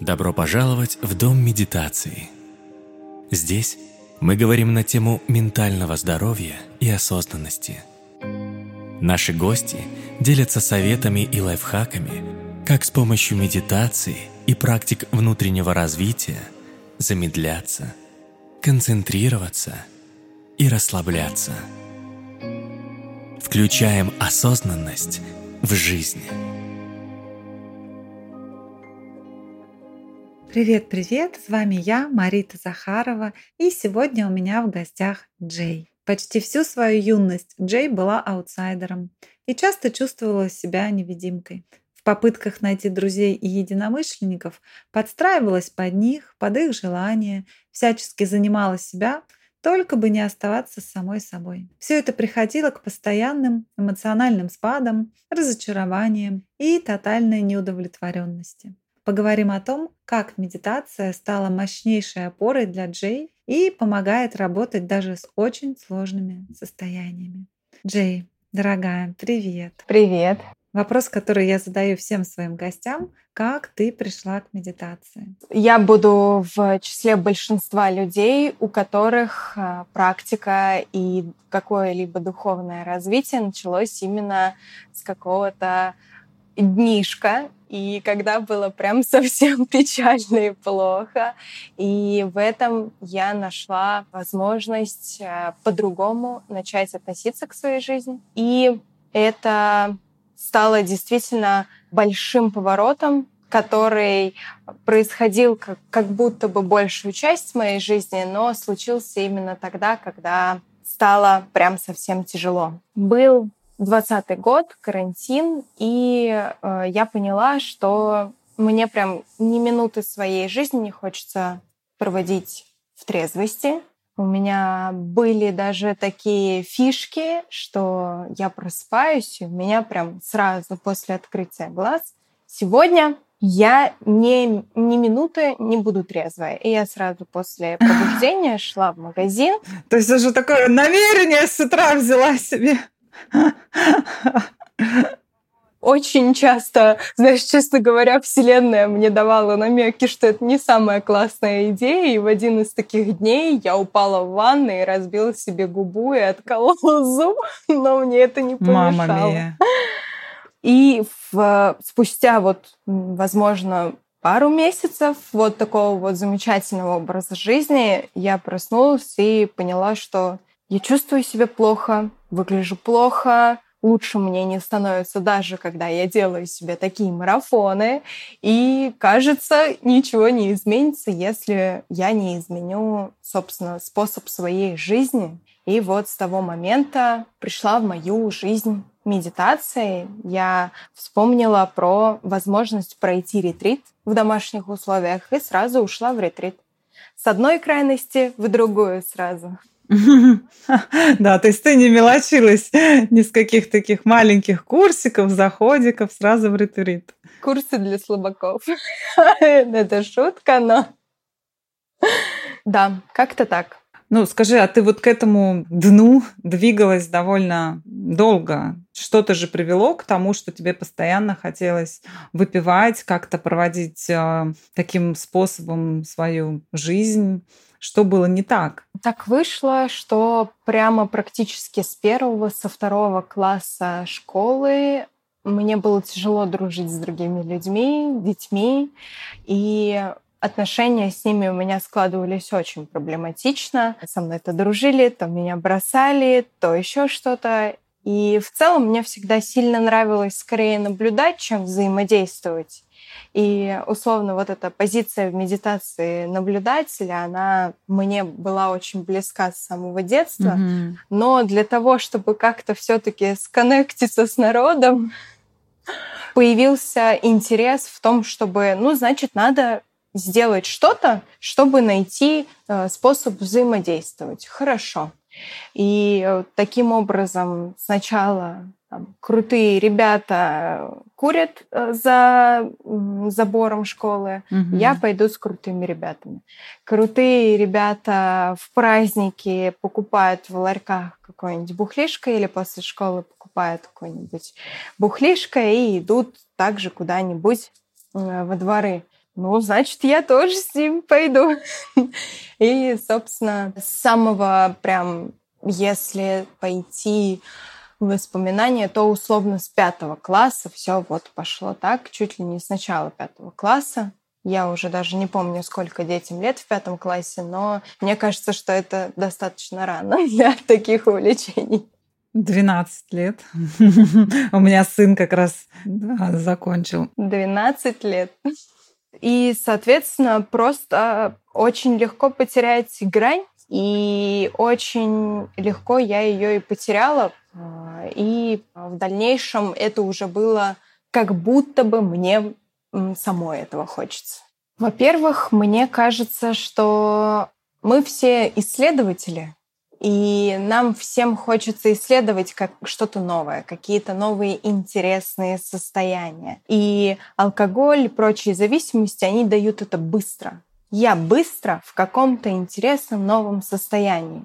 Добро пожаловать в Дом медитации. Здесь мы говорим на тему ментального здоровья и осознанности. Наши гости делятся советами и лайфхаками, как с помощью медитации и практик внутреннего развития замедляться, концентрироваться и расслабляться. Включаем осознанность в жизнь. Привет-привет! С вами я, Марита Захарова, и сегодня у меня в гостях Джей. Почти всю свою юность Джей была аутсайдером и часто чувствовала себя невидимкой. В попытках найти друзей и единомышленников подстраивалась под них, под их желания, всячески занимала себя, только бы не оставаться самой собой. Все это приходило к постоянным эмоциональным спадам, разочарованиям и тотальной неудовлетворенности. Поговорим о том, как медитация стала мощнейшей опорой для Джей и помогает работать даже с очень сложными состояниями. Джей, дорогая, привет. Привет. Вопрос, который я задаю всем своим гостям, как ты пришла к медитации? Я буду в числе большинства людей, у которых а, практика и какое-либо духовное развитие началось именно с какого-то днишка, и когда было прям совсем печально и плохо. И в этом я нашла возможность э, по-другому начать относиться к своей жизни. И это стало действительно большим поворотом, который происходил как, как будто бы большую часть моей жизни, но случился именно тогда, когда стало прям совсем тяжело. Был 20 год, карантин, и э, я поняла, что мне прям ни минуты своей жизни не хочется проводить в трезвости. У меня были даже такие фишки, что я просыпаюсь, и у меня прям сразу после открытия глаз сегодня я ни, ни минуты не буду трезвая. И я сразу после пробуждения шла в магазин. То есть уже такое намерение с утра взяла себе. Очень часто, знаешь, честно говоря, Вселенная мне давала намеки, что это не самая классная идея. И в один из таких дней я упала в ванну и разбила себе губу и отколола зуб, но мне это не помешало. Мама мия. И в, спустя вот, возможно, пару месяцев вот такого вот замечательного образа жизни я проснулась и поняла, что я чувствую себя плохо, выгляжу плохо, лучше мне не становится даже, когда я делаю себе такие марафоны. И, кажется, ничего не изменится, если я не изменю, собственно, способ своей жизни. И вот с того момента пришла в мою жизнь медитация. Я вспомнила про возможность пройти ретрит в домашних условиях и сразу ушла в ретрит. С одной крайности в другую сразу. Да, то есть ты не мелочилась ни с каких таких маленьких курсиков, заходиков, сразу в ретрит. Курсы для слабаков. Это шутка, но... Да, как-то так. Ну, скажи, а ты вот к этому дну двигалась довольно долго. Что-то же привело к тому, что тебе постоянно хотелось выпивать, как-то проводить э, таким способом свою жизнь. Что было не так? Так вышло, что прямо практически с первого, со второго класса школы мне было тяжело дружить с другими людьми, детьми, и отношения с ними у меня складывались очень проблематично. Со мной то дружили, то меня бросали, то еще что-то. И в целом мне всегда сильно нравилось скорее наблюдать, чем взаимодействовать. И условно вот эта позиция в медитации наблюдателя, она мне была очень близка с самого детства. Mm-hmm. Но для того, чтобы как-то все-таки сконнектиться с народом, появился интерес в том, чтобы, ну, значит, надо сделать что-то, чтобы найти э, способ взаимодействовать. Хорошо. И э, таким образом сначала крутые ребята курят э, за забором школы, угу. я пойду с крутыми ребятами. Крутые ребята в праздники покупают в ларьках какое-нибудь бухлишко или после школы покупают какое-нибудь бухлишко и идут также куда-нибудь э, во дворы. ну, значит, я тоже с ним пойду. И, собственно, с самого прям, если пойти воспоминания, то условно с пятого класса все вот пошло так, чуть ли не с начала пятого класса. Я уже даже не помню, сколько детям лет в пятом классе, но мне кажется, что это достаточно рано для таких увлечений. 12 лет. У меня сын как раз закончил. 12 лет. И, соответственно, просто очень легко потерять грань, и очень легко я ее и потеряла. А, и в дальнейшем это уже было как будто бы мне самой этого хочется. Во-первых, мне кажется, что мы все исследователи, и нам всем хочется исследовать как что-то новое, какие-то новые интересные состояния. И алкоголь прочие зависимости, они дают это быстро. Я быстро в каком-то интересном новом состоянии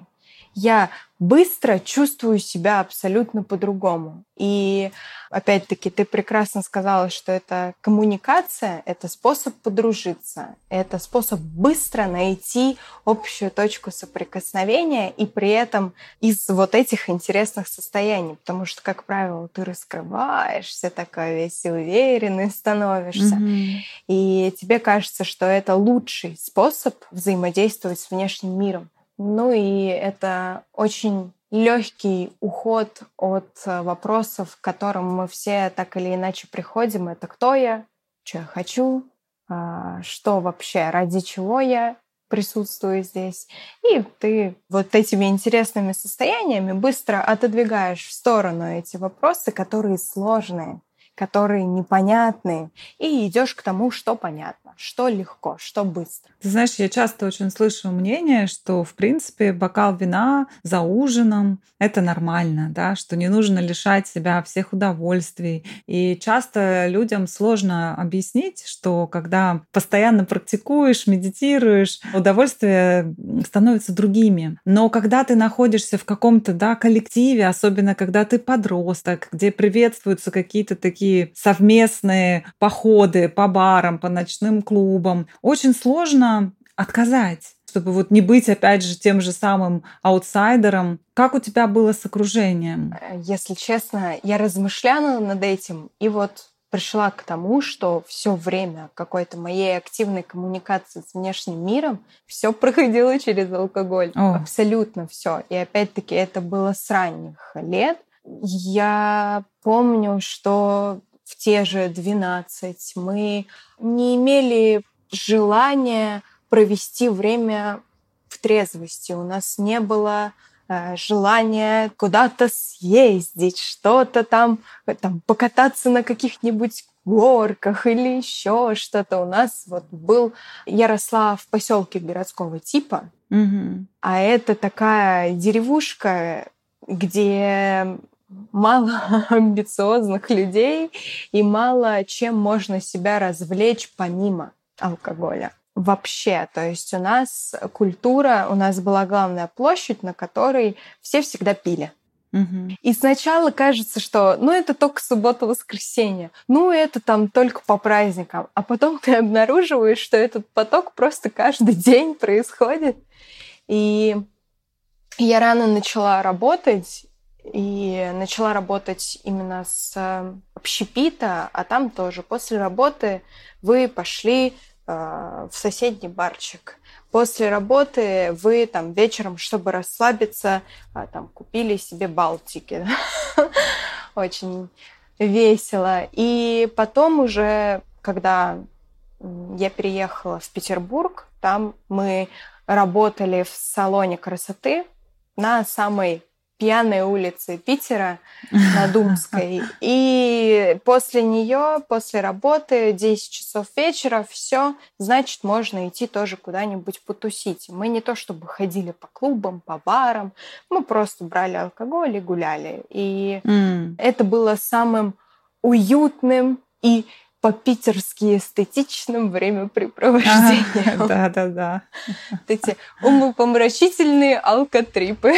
я быстро чувствую себя абсолютно по-другому. И опять-таки ты прекрасно сказала, что это коммуникация, это способ подружиться, это способ быстро найти общую точку соприкосновения и при этом из вот этих интересных состояний, потому что, как правило, ты раскрываешься, такой весь уверенный становишься, mm-hmm. и тебе кажется, что это лучший способ взаимодействовать с внешним миром. Ну и это очень легкий уход от э, вопросов, к которым мы все так или иначе приходим. Это кто я, что я хочу, а, что вообще, ради чего я присутствую здесь. И ты вот этими интересными состояниями быстро отодвигаешь в сторону эти вопросы, которые сложные которые непонятные, и идешь к тому, что понятно, что легко, что быстро. Ты знаешь, я часто очень слышу мнение, что, в принципе, бокал вина за ужином — это нормально, да, что не нужно лишать себя всех удовольствий. И часто людям сложно объяснить, что когда постоянно практикуешь, медитируешь, удовольствия становятся другими. Но когда ты находишься в каком-то да, коллективе, особенно когда ты подросток, где приветствуются какие-то такие такие совместные походы по барам, по ночным клубам. Очень сложно отказать чтобы вот не быть, опять же, тем же самым аутсайдером. Как у тебя было с окружением? Если честно, я размышляла над этим, и вот пришла к тому, что все время какой-то моей активной коммуникации с внешним миром все проходило через алкоголь. О. Абсолютно все. И опять-таки это было с ранних лет. Я помню, что в те же 12 мы не имели желания провести время в трезвости. У нас не было э, желания куда-то съездить, что-то там, там покататься на каких-нибудь горках или еще что-то. У нас вот был... Я росла в поселке городского типа, угу. а это такая деревушка, где мало амбициозных людей и мало чем можно себя развлечь помимо алкоголя. Вообще, то есть у нас культура, у нас была главная площадь, на которой все всегда пили. Угу. И сначала кажется, что ну это только суббота-воскресенье, ну это там только по праздникам, а потом ты обнаруживаешь, что этот поток просто каждый день происходит. И я рано начала работать, и начала работать именно с э, общепита, а там тоже после работы вы пошли э, в соседний барчик. После работы вы там вечером, чтобы расслабиться, э, там купили себе Балтики. Очень весело. И потом уже, когда я переехала в Петербург, там мы работали в салоне красоты на самой пьяной улицы Питера на Думской. И после нее, после работы, 10 часов вечера, все, значит, можно идти тоже куда-нибудь потусить. Мы не то чтобы ходили по клубам, по барам, мы просто брали алкоголь и гуляли. И mm. это было самым уютным и по-питерски эстетичным времяпрепровождением. Да-да-да. Эти умопомрачительные алкотрипы.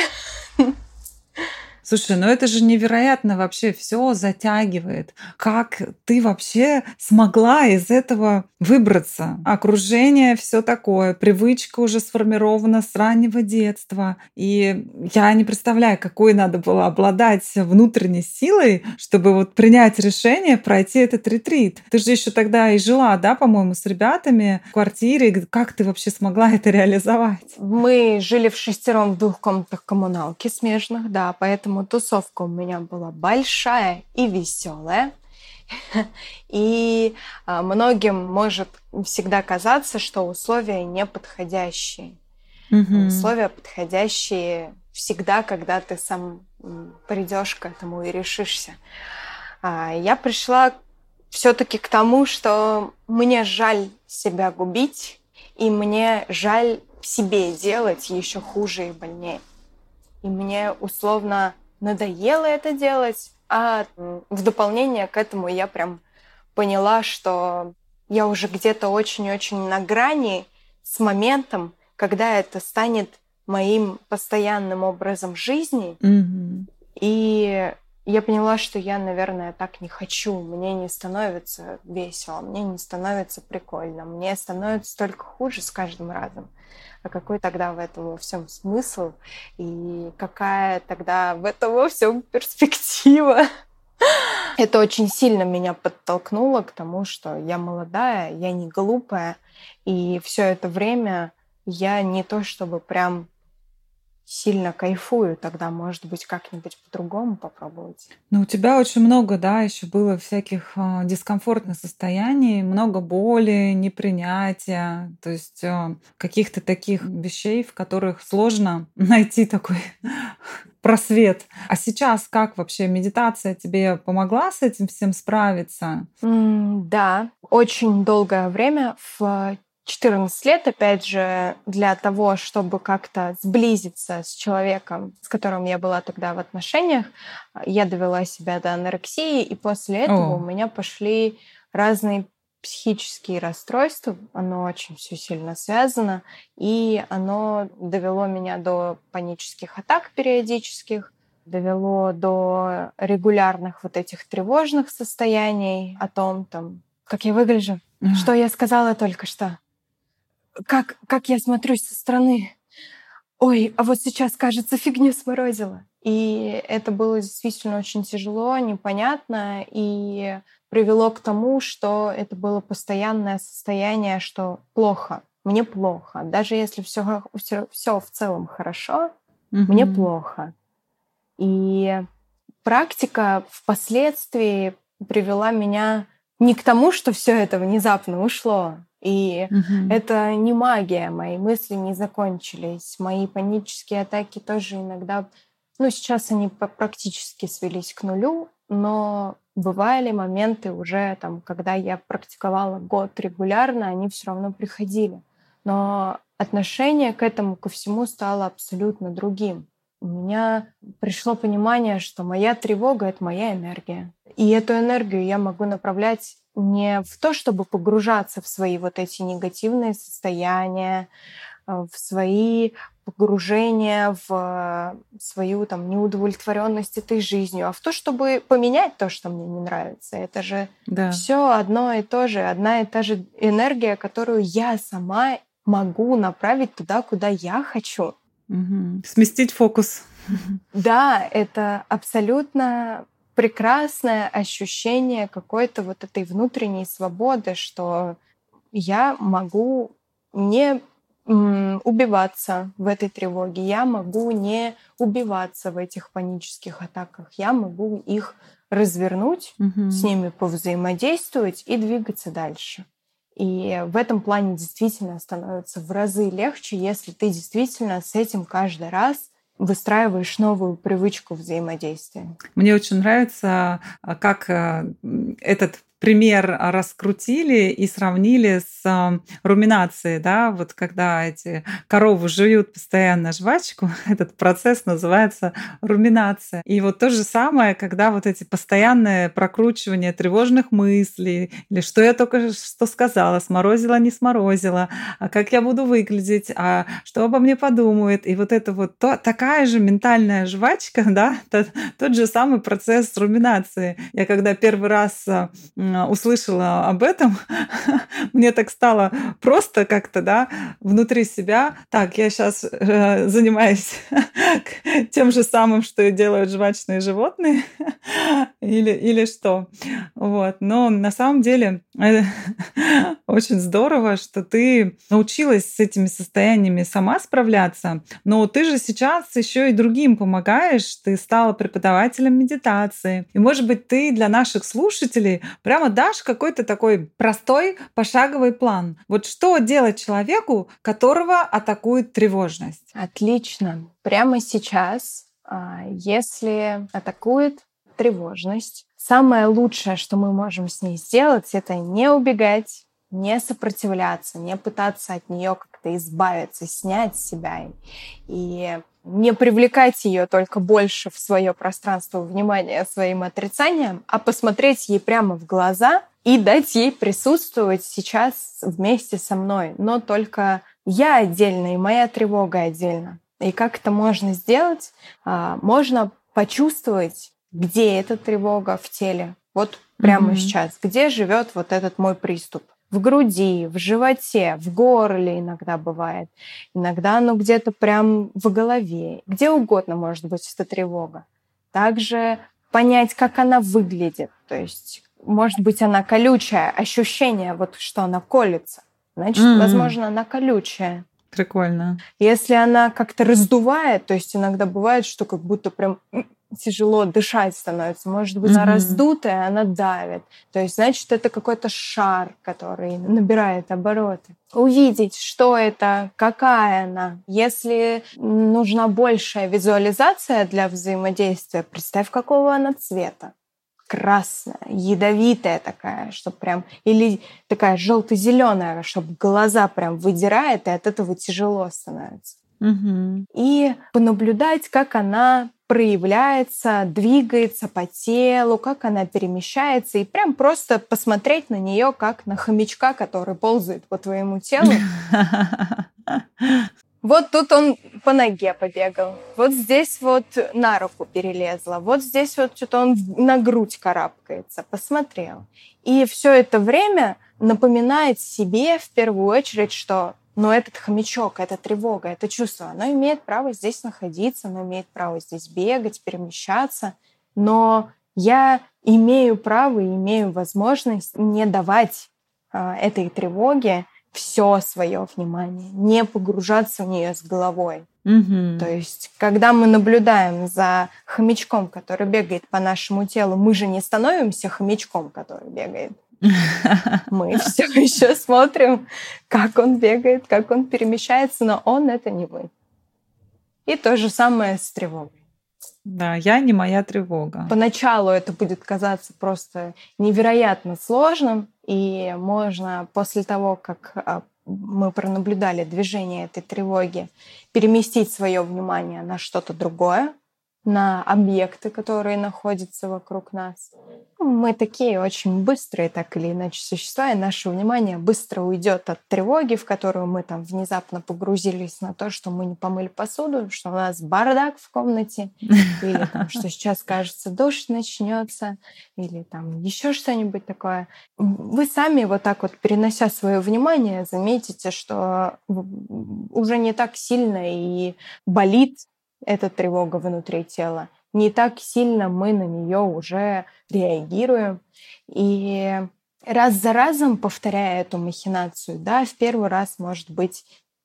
Слушай, ну это же невероятно вообще все затягивает. Как ты вообще смогла из этого выбраться? Окружение все такое, привычка уже сформирована с раннего детства. И я не представляю, какой надо было обладать внутренней силой, чтобы вот принять решение пройти этот ретрит. Ты же еще тогда и жила, да, по-моему, с ребятами в квартире. Как ты вообще смогла это реализовать? Мы жили в шестером в двух комнатах коммуналки смежных, да, поэтому тусовка у меня была большая и веселая. И а, многим может всегда казаться, что условия неподходящие. Угу. Условия подходящие всегда, когда ты сам придешь к этому и решишься. А, я пришла все-таки к тому, что мне жаль себя губить, и мне жаль себе делать еще хуже и больнее. И мне условно надоело это делать, а в дополнение к этому я прям поняла, что я уже где-то очень-очень на грани с моментом, когда это станет моим постоянным образом жизни. Mm-hmm. И я поняла, что я, наверное, так не хочу. Мне не становится весело, мне не становится прикольно, мне становится только хуже с каждым разом. А какой тогда в этом во всем смысл? И какая тогда в этом во всем перспектива? Это очень сильно меня подтолкнуло к тому, что я молодая, я не глупая, и все это время я не то чтобы прям сильно кайфую, тогда, может быть, как-нибудь по-другому попробовать. Ну, у тебя очень много, да, еще было всяких э, дискомфортных состояний, много боли, непринятия, то есть э, каких-то таких вещей, в которых сложно найти такой просвет. А сейчас как вообще медитация тебе помогла с этим всем справиться? Mm, да, очень долгое время в 14 лет, опять же, для того, чтобы как-то сблизиться с человеком, с которым я была тогда в отношениях, я довела себя до анорексии, и после этого О. у меня пошли разные психические расстройства, оно очень все сильно связано, и оно довело меня до панических атак периодических, довело до регулярных вот этих тревожных состояний о том, там, как я выгляжу, что я сказала только что как, как я смотрюсь со стороны. Ой, а вот сейчас, кажется, фигню сморозила. И это было действительно очень тяжело, непонятно, и привело к тому, что это было постоянное состояние, что плохо, мне плохо. Даже если все, все, все в целом хорошо, mm-hmm. мне плохо. И практика впоследствии привела меня не к тому, что все это внезапно ушло, и угу. это не магия, мои мысли не закончились. Мои панические атаки тоже иногда, ну, сейчас они практически свелись к нулю, но бывали моменты уже, там, когда я практиковала год регулярно, они все равно приходили. Но отношение к этому, ко всему стало абсолютно другим. У меня пришло понимание, что моя тревога — это моя энергия. И эту энергию я могу направлять не в то, чтобы погружаться в свои вот эти негативные состояния, э, в свои погружения в свою там неудовлетворенность этой жизнью, а в то, чтобы поменять то, что мне не нравится. Это же да. все одно и то же, одна и та же энергия, которую я сама могу направить туда, куда я хочу. Угу. Сместить фокус. Да, это абсолютно прекрасное ощущение какой-то вот этой внутренней свободы, что я могу не убиваться в этой тревоге, я могу не убиваться в этих панических атаках, я могу их развернуть, угу. с ними повзаимодействовать и двигаться дальше. И в этом плане действительно становится в разы легче, если ты действительно с этим каждый раз выстраиваешь новую привычку взаимодействия. Мне очень нравится, а, как э, этот пример раскрутили и сравнили с а, руминацией, да, вот когда эти коровы жуют постоянно жвачку, этот процесс называется руминация. И вот то же самое, когда вот эти постоянные прокручивания тревожных мыслей, или что я только что сказала, сморозила, не сморозила, а как я буду выглядеть, а что обо мне подумают, и вот это вот то, такая же ментальная жвачка, да, тот, тот же самый процесс руминации. Я когда первый раз а, услышала об этом, мне так стало просто как-то, да, внутри себя. Так, я сейчас э, занимаюсь тем же самым, что и делают жвачные животные, или, или что. Вот. Но на самом деле э, очень здорово, что ты научилась с этими состояниями сама справляться, но ты же сейчас еще и другим помогаешь, ты стала преподавателем медитации. И, может быть, ты для наших слушателей прямо дашь какой-то такой простой пошаговый план. Вот что делать человеку, которого атакует тревожность? Отлично. Прямо сейчас, а, если атакует тревожность, самое лучшее, что мы можем с ней сделать, это не убегать, не сопротивляться, не пытаться от нее как-то избавиться, снять себя и не привлекать ее только больше в свое пространство внимания своим отрицанием, а посмотреть ей прямо в глаза и дать ей присутствовать сейчас вместе со мной, но только я отдельно и моя тревога отдельно. И как это можно сделать? А, можно почувствовать, где эта тревога в теле. Вот прямо mm-hmm. сейчас, где живет вот этот мой приступ в груди, в животе, в горле иногда бывает. Иногда оно где-то прям в голове. Где угодно может быть эта тревога. Также понять, как она выглядит. То есть, может быть, она колючая, ощущение, вот что она колется. Значит, mm-hmm. возможно, она колючая. Прикольно. Если она как-то раздувает, то есть иногда бывает, что как будто прям тяжело дышать становится. Может быть, mm-hmm. она раздутая, она давит. То есть, значит, это какой-то шар, который набирает обороты. Увидеть, что это, какая она. Если нужна большая визуализация для взаимодействия, представь, какого она цвета красная, ядовитая такая, что прям, или такая желто-зеленая, чтобы глаза прям выдирает, и от этого тяжело становится. Угу. И понаблюдать, как она проявляется, двигается по телу, как она перемещается, и прям просто посмотреть на нее как на хомячка, который ползает по твоему телу. Вот тут он по ноге побегал, вот здесь вот на руку перелезла, вот здесь вот что-то он на грудь карабкается, посмотрел. И все это время напоминает себе в первую очередь, что но этот хомячок, эта тревога, это чувство, оно имеет право здесь находиться, оно имеет право здесь бегать, перемещаться, но я имею право и имею возможность не давать э, этой тревоге все свое внимание, не погружаться в нее с головой. Mm-hmm. То есть, когда мы наблюдаем за хомячком, который бегает по нашему телу, мы же не становимся хомячком, который бегает. Мы все еще смотрим, как он бегает, как он перемещается, но он это не мы. И то же самое с тревогой. Да, я не моя тревога. Поначалу это будет казаться просто невероятно сложным, и можно после того, как а, мы пронаблюдали движение этой тревоги, переместить свое внимание на что-то другое, на объекты, которые находятся вокруг нас. Мы такие очень быстрые, так или иначе, существа, и наше внимание быстро уйдет от тревоги, в которую мы там внезапно погрузились на то, что мы не помыли посуду, что у нас бардак в комнате, или там, что сейчас, кажется, дождь начнется, или там еще что-нибудь такое. Вы сами вот так вот, перенося свое внимание, заметите, что уже не так сильно и болит эта тревога внутри тела. Не так сильно мы на нее уже реагируем. И раз за разом, повторяя эту махинацию, да, в первый раз, может быть,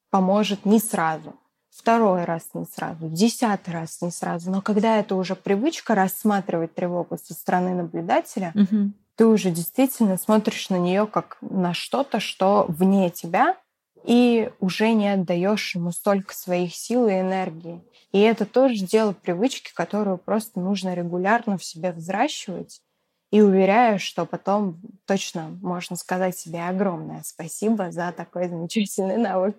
поможет не сразу, второй раз не сразу, десятый раз не сразу. Но когда это уже привычка рассматривать тревогу со стороны наблюдателя, угу. ты уже действительно смотришь на нее как на что-то, что вне тебя, и уже не отдаешь ему столько своих сил и энергии. И это тоже дело привычки, которую просто нужно регулярно в себе взращивать И уверяю, что потом точно можно сказать себе огромное спасибо за такой замечательный навык.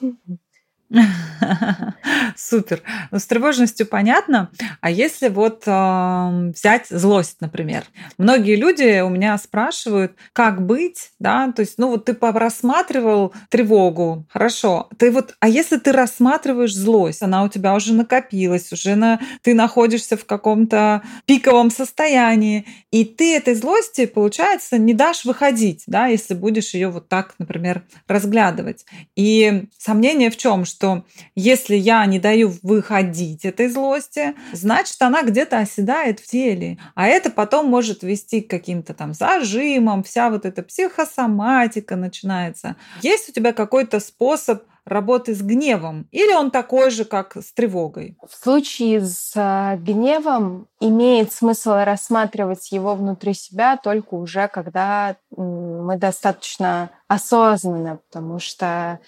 Супер. Ну, с тревожностью понятно. А если вот э, взять злость, например? Многие люди у меня спрашивают, как быть, да, то есть, ну вот ты рассматривал тревогу, хорошо, ты вот, а если ты рассматриваешь злость, она у тебя уже накопилась, уже на, ты находишься в каком-то пиковом состоянии, и ты этой злости, получается, не дашь выходить, да, если будешь ее вот так, например, разглядывать. И сомнение в чем, что что если я не даю выходить этой злости, значит, она где-то оседает в теле. А это потом может вести к каким-то там зажимам, вся вот эта психосоматика начинается. Есть у тебя какой-то способ работы с гневом? Или он такой же, как с тревогой? В случае с а, гневом имеет смысл рассматривать его внутри себя только уже, когда мы достаточно осознанно, потому что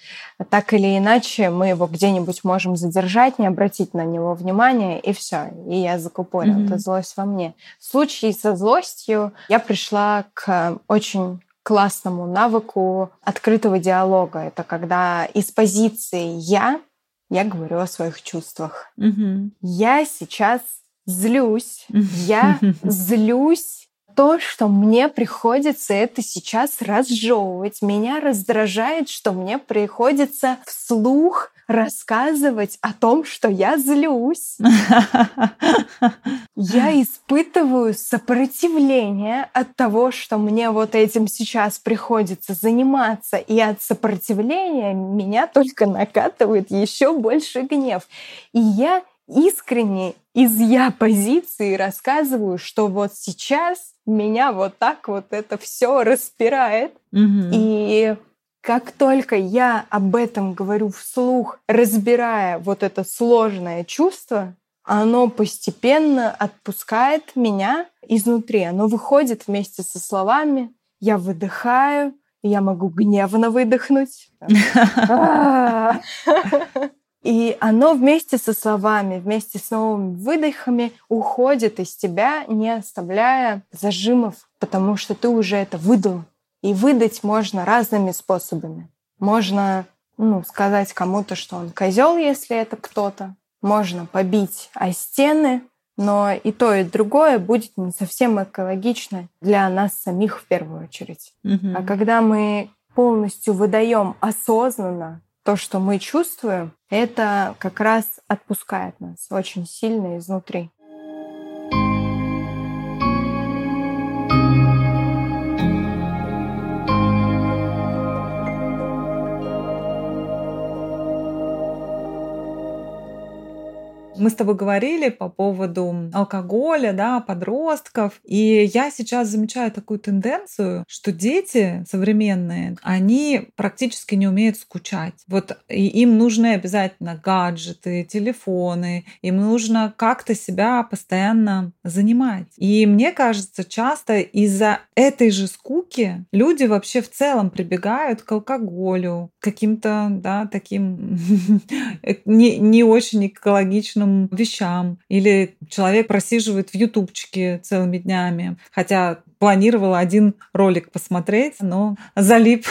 так или иначе мы его где-нибудь можем задержать, не обратить на него внимания, и все. И я закупорила mm-hmm. эту злость во мне. В случае со злостью я пришла к очень классному навыку открытого диалога. Это когда из позиции «я» я говорю о своих чувствах. Угу. Я сейчас злюсь. Я злюсь то, что мне приходится это сейчас разжевывать. Меня раздражает, что мне приходится вслух рассказывать о том, что я злюсь. Я испытываю сопротивление от того, что мне вот этим сейчас приходится заниматься, и от сопротивления меня только накатывает еще больше гнев. И я искренне из я позиции рассказываю, что вот сейчас меня вот так вот это все распирает. Угу. И как только я об этом говорю вслух, разбирая вот это сложное чувство, оно постепенно отпускает меня изнутри. Оно выходит вместе со словами. Я выдыхаю, я могу гневно выдохнуть. И оно вместе со словами, вместе с новыми выдохами уходит из тебя, не оставляя зажимов, потому что ты уже это выдал. И выдать можно разными способами. Можно ну, сказать кому-то, что он козел, если это кто-то. Можно побить о стены, но и то, и другое будет не совсем экологично для нас самих в первую очередь. Угу. А когда мы полностью выдаем осознанно то, что мы чувствуем, это как раз отпускает нас очень сильно изнутри. Мы с тобой говорили по поводу алкоголя, да, подростков. И я сейчас замечаю такую тенденцию, что дети современные, они практически не умеют скучать. Вот и им нужны обязательно гаджеты, телефоны, им нужно как-то себя постоянно занимать. И мне кажется, часто из-за этой же скуки люди вообще в целом прибегают к алкоголю, каким-то, да, таким не, не очень экологичным вещам. Или человек просиживает в ютубчике целыми днями, хотя планировала один ролик посмотреть, но залип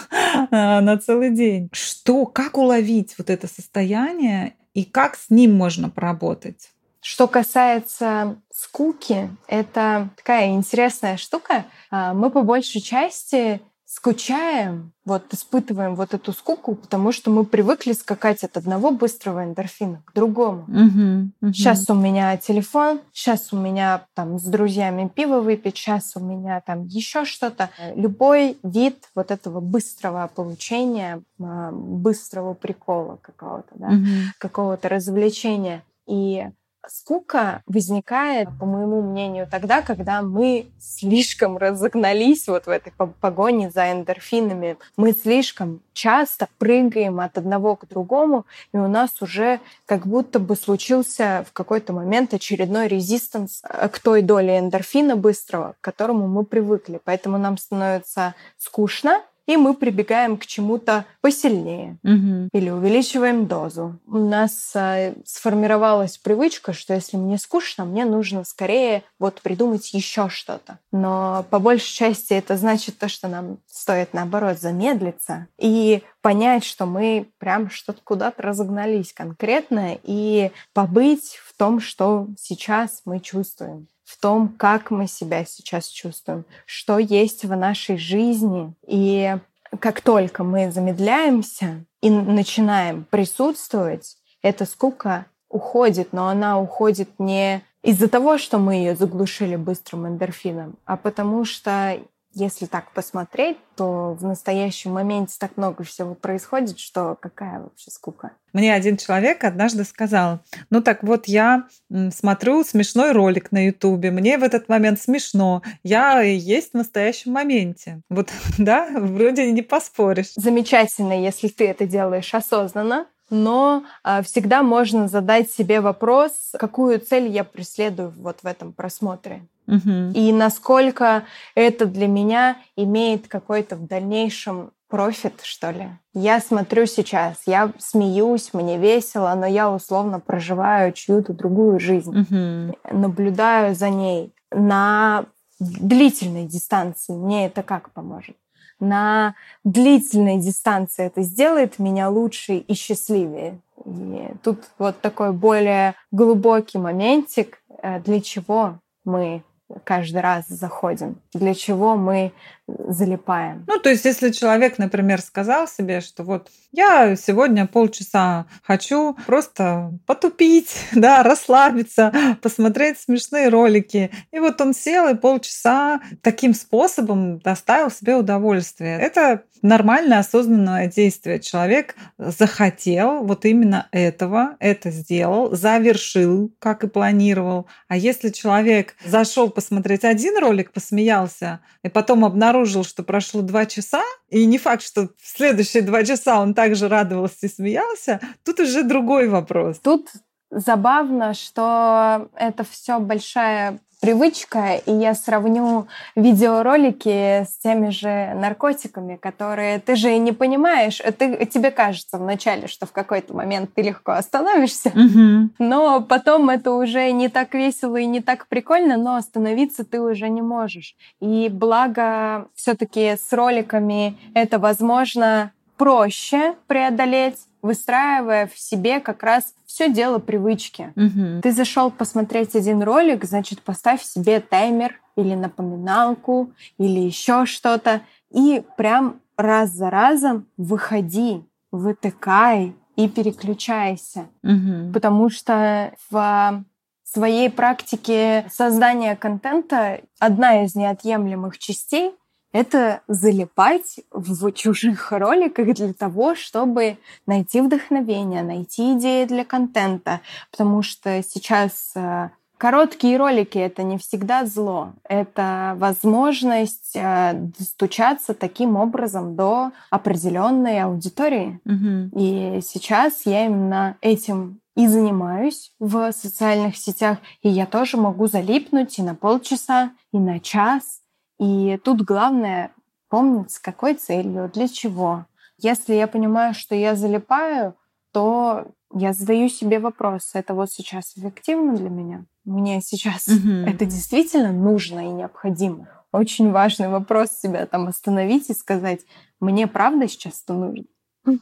на целый день. Что, как уловить вот это состояние и как с ним можно поработать? Что касается скуки, это такая интересная штука. А, мы по большей части скучаем, вот испытываем вот эту скуку, потому что мы привыкли скакать от одного быстрого эндорфина к другому. Угу, угу. Сейчас у меня телефон, сейчас у меня там с друзьями пиво выпить, сейчас у меня там еще что-то. Любой вид вот этого быстрого получения, а, быстрого прикола какого-то, да, угу. какого-то развлечения. И скука возникает, по моему мнению, тогда, когда мы слишком разогнались вот в этой погоне за эндорфинами. Мы слишком часто прыгаем от одного к другому, и у нас уже как будто бы случился в какой-то момент очередной резистанс э, к той доле эндорфина быстрого, к которому мы привыкли. Поэтому нам становится скучно, и мы прибегаем к чему-то посильнее Мгм. или увеличиваем дозу. У нас а, сформировалась привычка, что если мне скучно, мне нужно скорее вот придумать еще что-то. Но по большей части это значит то, что нам стоит наоборот замедлиться и понять, что мы прям что-то куда-то разогнались конкретно и побыть в том, что сейчас мы чувствуем в том, как мы себя сейчас чувствуем, что есть в нашей жизни. И как только мы замедляемся и начинаем присутствовать, эта скука уходит, но она уходит не из-за того, что мы ее заглушили быстрым эндорфином, а потому что если так посмотреть, то в настоящем моменте так много всего происходит, что какая вообще скука. Мне один человек однажды сказал, ну так вот я смотрю смешной ролик на ютубе, мне в этот момент смешно, я есть в настоящем моменте. Вот, да, вроде не поспоришь. Замечательно, если ты это делаешь осознанно, но а, всегда можно задать себе вопрос, какую цель я преследую вот в этом просмотре. Мгм. И насколько это для меня имеет какой-то в дальнейшем профит, что ли. Я смотрю сейчас, я смеюсь, мне весело, но я условно проживаю чью-то другую жизнь, Мгм. наблюдаю за ней на длительной дистанции. Мне это как поможет? На длительной дистанции это сделает меня лучше и счастливее. И тут вот такой более глубокий моментик, э, для чего мы каждый раз заходим, для чего мы залипаем. Ну, то есть, если человек, например, сказал себе, что вот я сегодня полчаса хочу просто потупить, да, расслабиться, посмотреть смешные ролики. И вот он сел и полчаса таким способом доставил себе удовольствие. Это нормальное осознанное действие. Человек захотел вот именно этого, это сделал, завершил, как и планировал. А если человек зашел посмотреть один ролик, посмеялся, и потом обнаружил, что прошло два часа, и не факт, что в следующие два часа он также радовался и смеялся, тут уже другой вопрос. Тут забавно, что это все большая привычка, и я сравню видеоролики с теми же наркотиками, которые ты же не понимаешь. Ты, тебе кажется вначале, что в какой-то момент ты легко остановишься, Мгм. но потом это уже не так весело и не так прикольно, но остановиться ты уже не можешь. И благо все-таки с роликами это возможно проще преодолеть, выстраивая в себе как раз все дело привычки. Мгм. Ты зашел посмотреть один ролик, значит, поставь себе таймер или напоминалку, или еще что-то, и прям раз за разом выходи, вытыкай и переключайся. Мгм. Потому что в своей практике создания контента одна из неотъемлемых частей это залипать в чужих роликах для того, чтобы найти вдохновение, найти идеи для контента. Потому что сейчас э, короткие ролики это не всегда зло. Это возможность э, достучаться таким образом до определенной аудитории. Мгм. И сейчас я именно этим и занимаюсь в социальных сетях. И я тоже могу залипнуть и на полчаса, и на час. И тут главное помнить, с какой целью, для чего. Если я понимаю, что я залипаю, то я задаю себе вопрос, это вот сейчас эффективно для меня? Мне сейчас Мгм. это действительно нужно и необходимо? Очень важный вопрос себя там остановить и сказать, мне правда сейчас это нужно?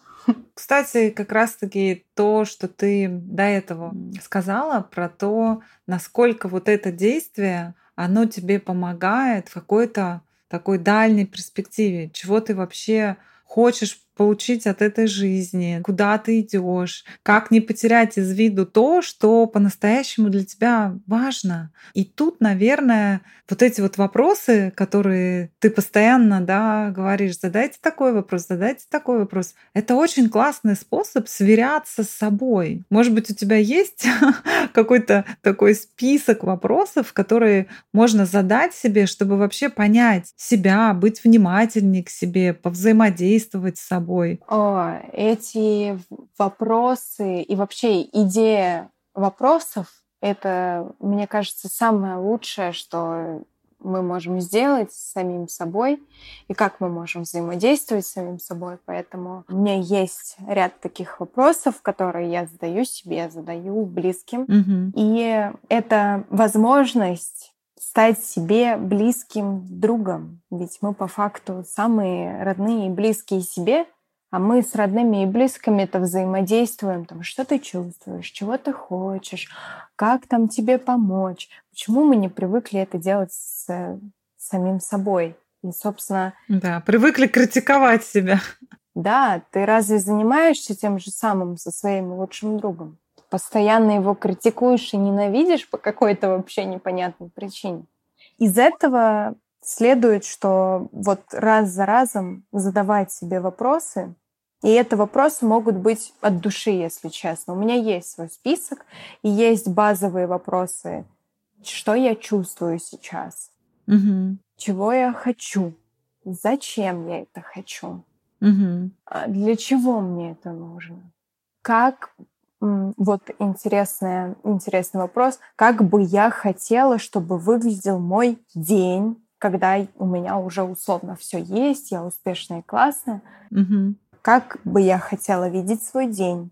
Кстати, как раз-таки то, что ты до этого сказала про то, насколько вот это действие, оно тебе помогает в какой-то такой дальней перспективе, чего ты вообще хочешь получить от этой жизни, куда ты идешь, как не потерять из виду то, что по-настоящему для тебя важно. И тут, наверное, вот эти вот вопросы, которые ты постоянно да, говоришь, задайте такой вопрос, задайте такой вопрос. Это очень классный способ сверяться с собой. Может быть, у тебя есть какой-то такой список вопросов, которые можно задать себе, чтобы вообще понять себя, быть внимательнее к себе, повзаимодействовать с собой. О, эти вопросы и вообще идея вопросов — это, мне кажется, самое лучшее, что мы можем сделать с самим собой и как мы можем взаимодействовать с самим собой. Поэтому у меня есть ряд таких вопросов, которые я задаю себе, задаю близким. Мгм. И это возможность стать себе близким другом. Ведь мы по факту самые родные и близкие себе, а мы с родными и близкими это взаимодействуем. Там, что ты чувствуешь, чего ты хочешь, как там тебе помочь. Почему мы не привыкли это делать с э, самим собой? И, собственно, Да, привыкли критиковать себя. да, ты разве занимаешься тем же самым со своим лучшим другом? Постоянно его критикуешь и ненавидишь по какой-то вообще непонятной причине. Из этого следует, что вот раз за разом задавать себе вопросы, и это вопросы могут быть от души, если честно. У меня есть свой список, и есть базовые вопросы. Что я чувствую сейчас? Мгм. Чего я хочу? Зачем я это хочу? Мгм. А Для чего мне это нужно? Как вот интересный, интересный вопрос. Как бы я хотела, чтобы выглядел мой день, когда у меня уже условно все есть, я успешная и классная. Мгм. Как бы я хотела видеть свой день?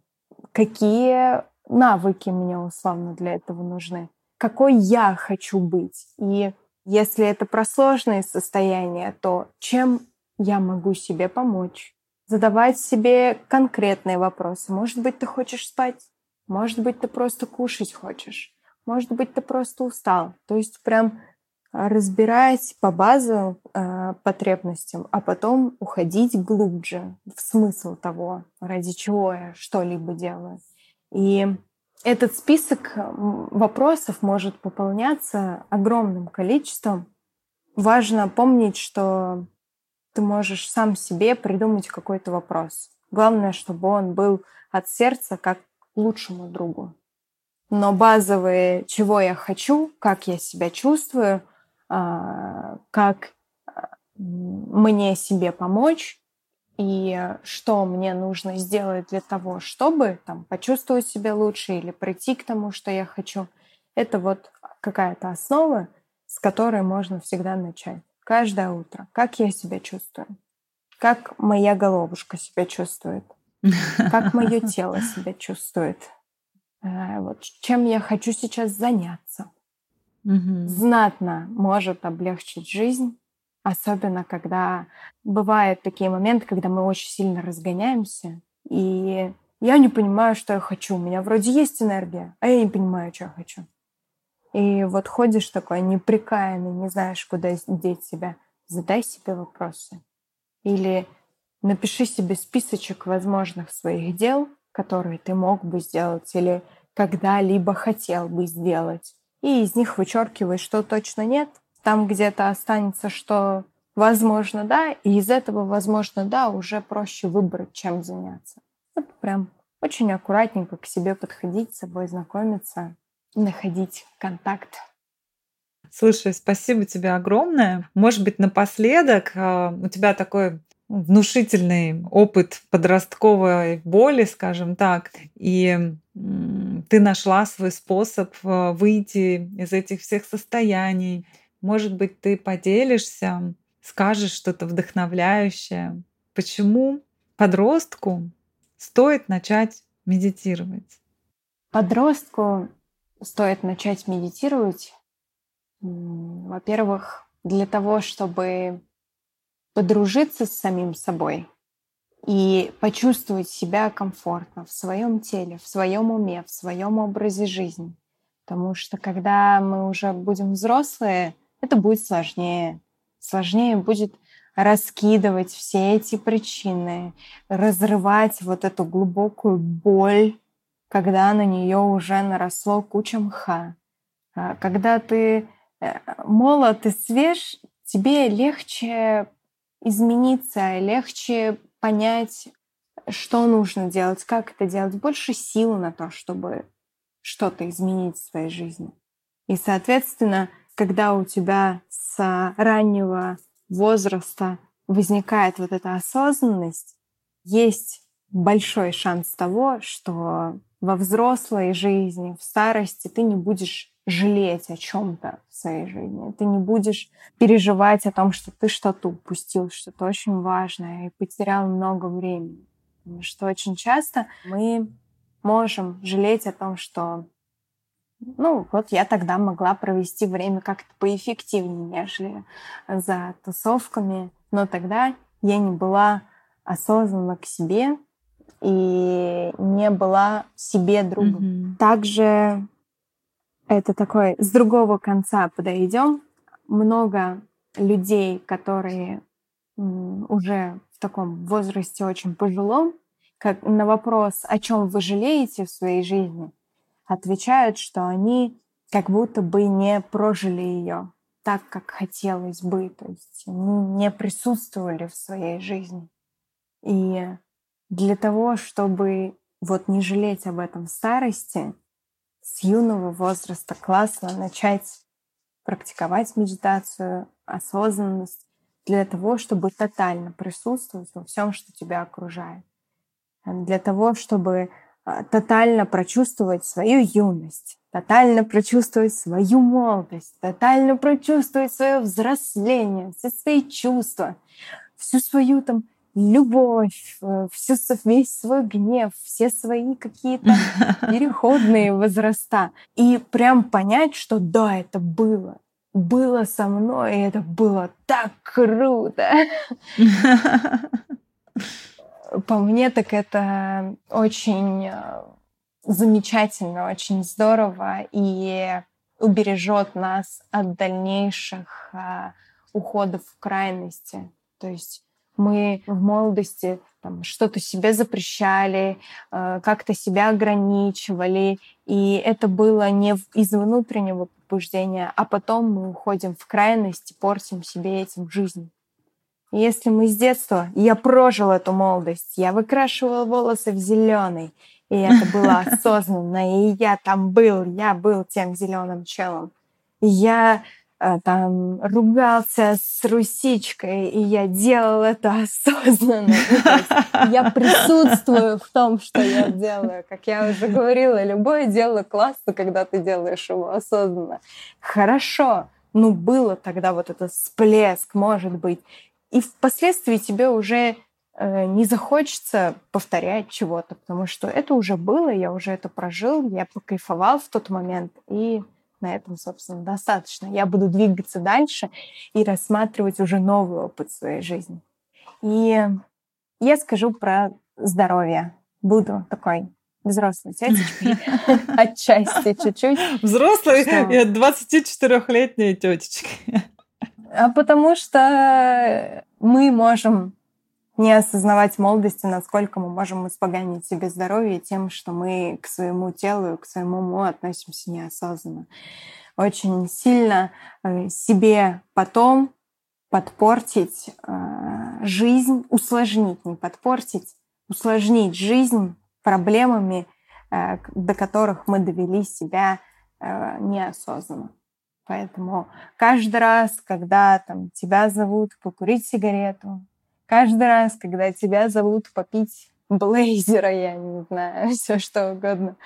Какие навыки мне условно для этого нужны? Какой я хочу быть? И если это про сложные состояния, то чем я могу себе помочь? Задавать себе конкретные вопросы. Может быть, ты хочешь спать? Может быть, ты просто кушать хочешь? Может быть, ты просто устал? То есть прям разбирать по базовым э, потребностям, а потом уходить глубже в смысл того, ради чего я что-либо делаю. И этот список вопросов может пополняться огромным количеством. Важно помнить, что ты можешь сам себе придумать какой-то вопрос. Главное, чтобы он был от сердца, как к лучшему другу. Но базовые, чего я хочу, как я себя чувствую, как а, мне себе помочь и что мне нужно сделать для того, чтобы там, почувствовать себя лучше или прийти к тому, что я хочу. Это вот какая-то основа, с которой можно всегда начать. Каждое утро. Как я себя чувствую? Как моя головушка себя чувствует? Как мое тело себя чувствует? Э, Вот чем я хочу сейчас заняться? Мгм. знатно может облегчить жизнь, особенно когда бывают такие моменты, когда мы очень сильно разгоняемся, и я не понимаю, что я хочу. У меня вроде есть энергия, а я не понимаю, что я хочу. И вот ходишь такой неприкаянный, не знаешь, куда деть себя. Задай себе вопросы. Или напиши себе списочек возможных своих дел, которые ты мог бы сделать или когда-либо хотел бы сделать и из них вычеркивай, что точно нет. Там где-то останется, что возможно, да, и из этого, возможно, да, уже проще выбрать, чем заняться. Вот прям очень аккуратненько к себе подходить, с собой знакомиться, находить контакт. Слушай, спасибо тебе огромное. Может быть, напоследок а, у тебя такой ну, внушительный опыт подростковой боли, скажем так, и ты нашла свой способ а, выйти из этих всех состояний. Может быть, ты поделишься, скажешь что-то вдохновляющее. Почему подростку стоит начать медитировать? Подростку стоит начать медитировать, во-первых, для того, чтобы подружиться с самим собой и почувствовать себя комфортно в своем теле, в своем уме, в своем образе жизни. Потому что когда мы уже будем взрослые, это будет сложнее. Сложнее будет раскидывать все эти причины, разрывать вот эту глубокую боль, когда на нее уже наросло куча мха. А Когда ты э, молод и свеж, тебе легче измениться, легче понять, что нужно делать, как это делать, больше сил на то, чтобы что-то изменить в своей жизни. И, соответственно, когда у тебя с раннего возраста возникает вот эта осознанность, есть большой шанс того, что во взрослой жизни, в старости ты не будешь жалеть о чем-то в своей жизни. Ты не будешь переживать о том, что ты что-то упустил, что-то очень важное и потерял много времени. Потому что очень часто мы можем жалеть о том, что ну, вот я тогда могла провести время как-то поэффективнее, нежели за тусовками. Но тогда я не была осознанна к себе и не была себе другом. Mm-hmm. Также это такой с другого конца подойдем. Много людей, которые уже в таком возрасте очень пожилом, как на вопрос, о чем вы жалеете в своей жизни, отвечают, что они как будто бы не прожили ее так, как хотелось бы, то есть они не присутствовали в своей жизни. И для того, чтобы вот не жалеть об этом в старости, с юного возраста классно начать практиковать медитацию, осознанность для того, чтобы тотально присутствовать во всем, что тебя окружает. Для того, чтобы а, тотально прочувствовать свою юность, тотально прочувствовать свою молодость, тотально прочувствовать свое взросление, все свои чувства, всю свою там любовь, э, всю, весь свой гнев, все свои какие-то переходные возраста. И прям понять, что да, это было. Было со мной, и это было так круто. По мне, так это очень э, замечательно, очень здорово и убережет нас от дальнейших э, уходов в крайности. То есть мы в молодости что-то себе запрещали, э, как-то себя ограничивали, и это было не из внутреннего побуждения, а потом мы уходим в крайность и портим себе этим жизнь. Если мы с детства, я прожил эту молодость, я выкрашивала волосы в зеленый, и это было осознанно, и я там был, я был тем зеленым челом. И я там ругался с русичкой, и я делал это осознанно. Ну, я присутствую в том, что я делаю. Как я уже говорила, любое дело классно, когда ты делаешь его осознанно. Хорошо, ну было тогда вот этот всплеск, может быть. И впоследствии тебе уже э, не захочется повторять чего-то, потому что это уже было, я уже это прожил, я покайфовал в тот момент, и на этом, собственно, достаточно. Я буду двигаться дальше и рассматривать уже новый опыт своей жизни. И я скажу про здоровье. Буду такой взрослой тетечкой, отчасти чуть-чуть. Взрослой 24-летней тетечкой. А потому что мы можем не осознавать молодости, насколько мы можем испоганить себе здоровье тем, что мы к своему телу, к своему уму относимся неосознанно. Очень сильно э, себе потом подпортить э, жизнь, усложнить, не подпортить, усложнить жизнь проблемами, э, до которых мы довели себя неосознанно. Поэтому каждый раз, когда там, тебя зовут покурить сигарету, Каждый раз, когда тебя зовут попить блейзера, я не знаю, все что угодно,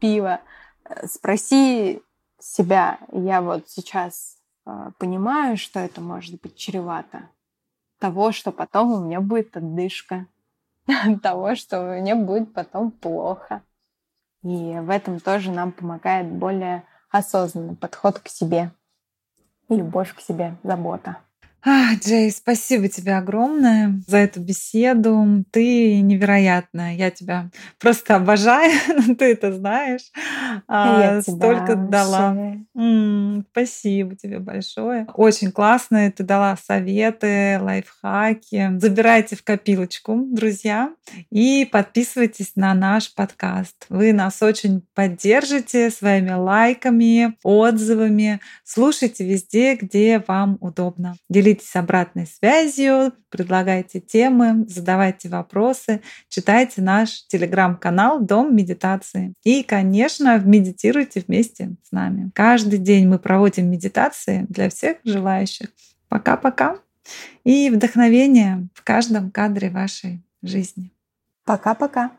пиво, э, спроси себя, я вот сейчас э, понимаю, что это может быть чревато того, что потом у меня будет отдышка, того, что мне будет потом плохо. И в этом тоже нам помогает более осознанный подход к себе, любовь к себе, забота. А, Джей, спасибо тебе огромное за эту беседу. Ты невероятная. Я тебя просто обожаю, ты это знаешь. А, столько дала. М-м, спасибо тебе большое. Очень классно. Ты дала советы, лайфхаки. Забирайте в копилочку, друзья, и подписывайтесь на наш подкаст. Вы нас очень поддержите своими лайками, отзывами. Слушайте везде, где вам удобно. Делитесь делитесь обратной связью, предлагайте темы, задавайте вопросы, читайте наш телеграм-канал «Дом медитации». И, конечно, медитируйте вместе с нами. Каждый день мы проводим медитации для всех желающих. Пока-пока. И вдохновение в каждом кадре вашей жизни. Пока-пока.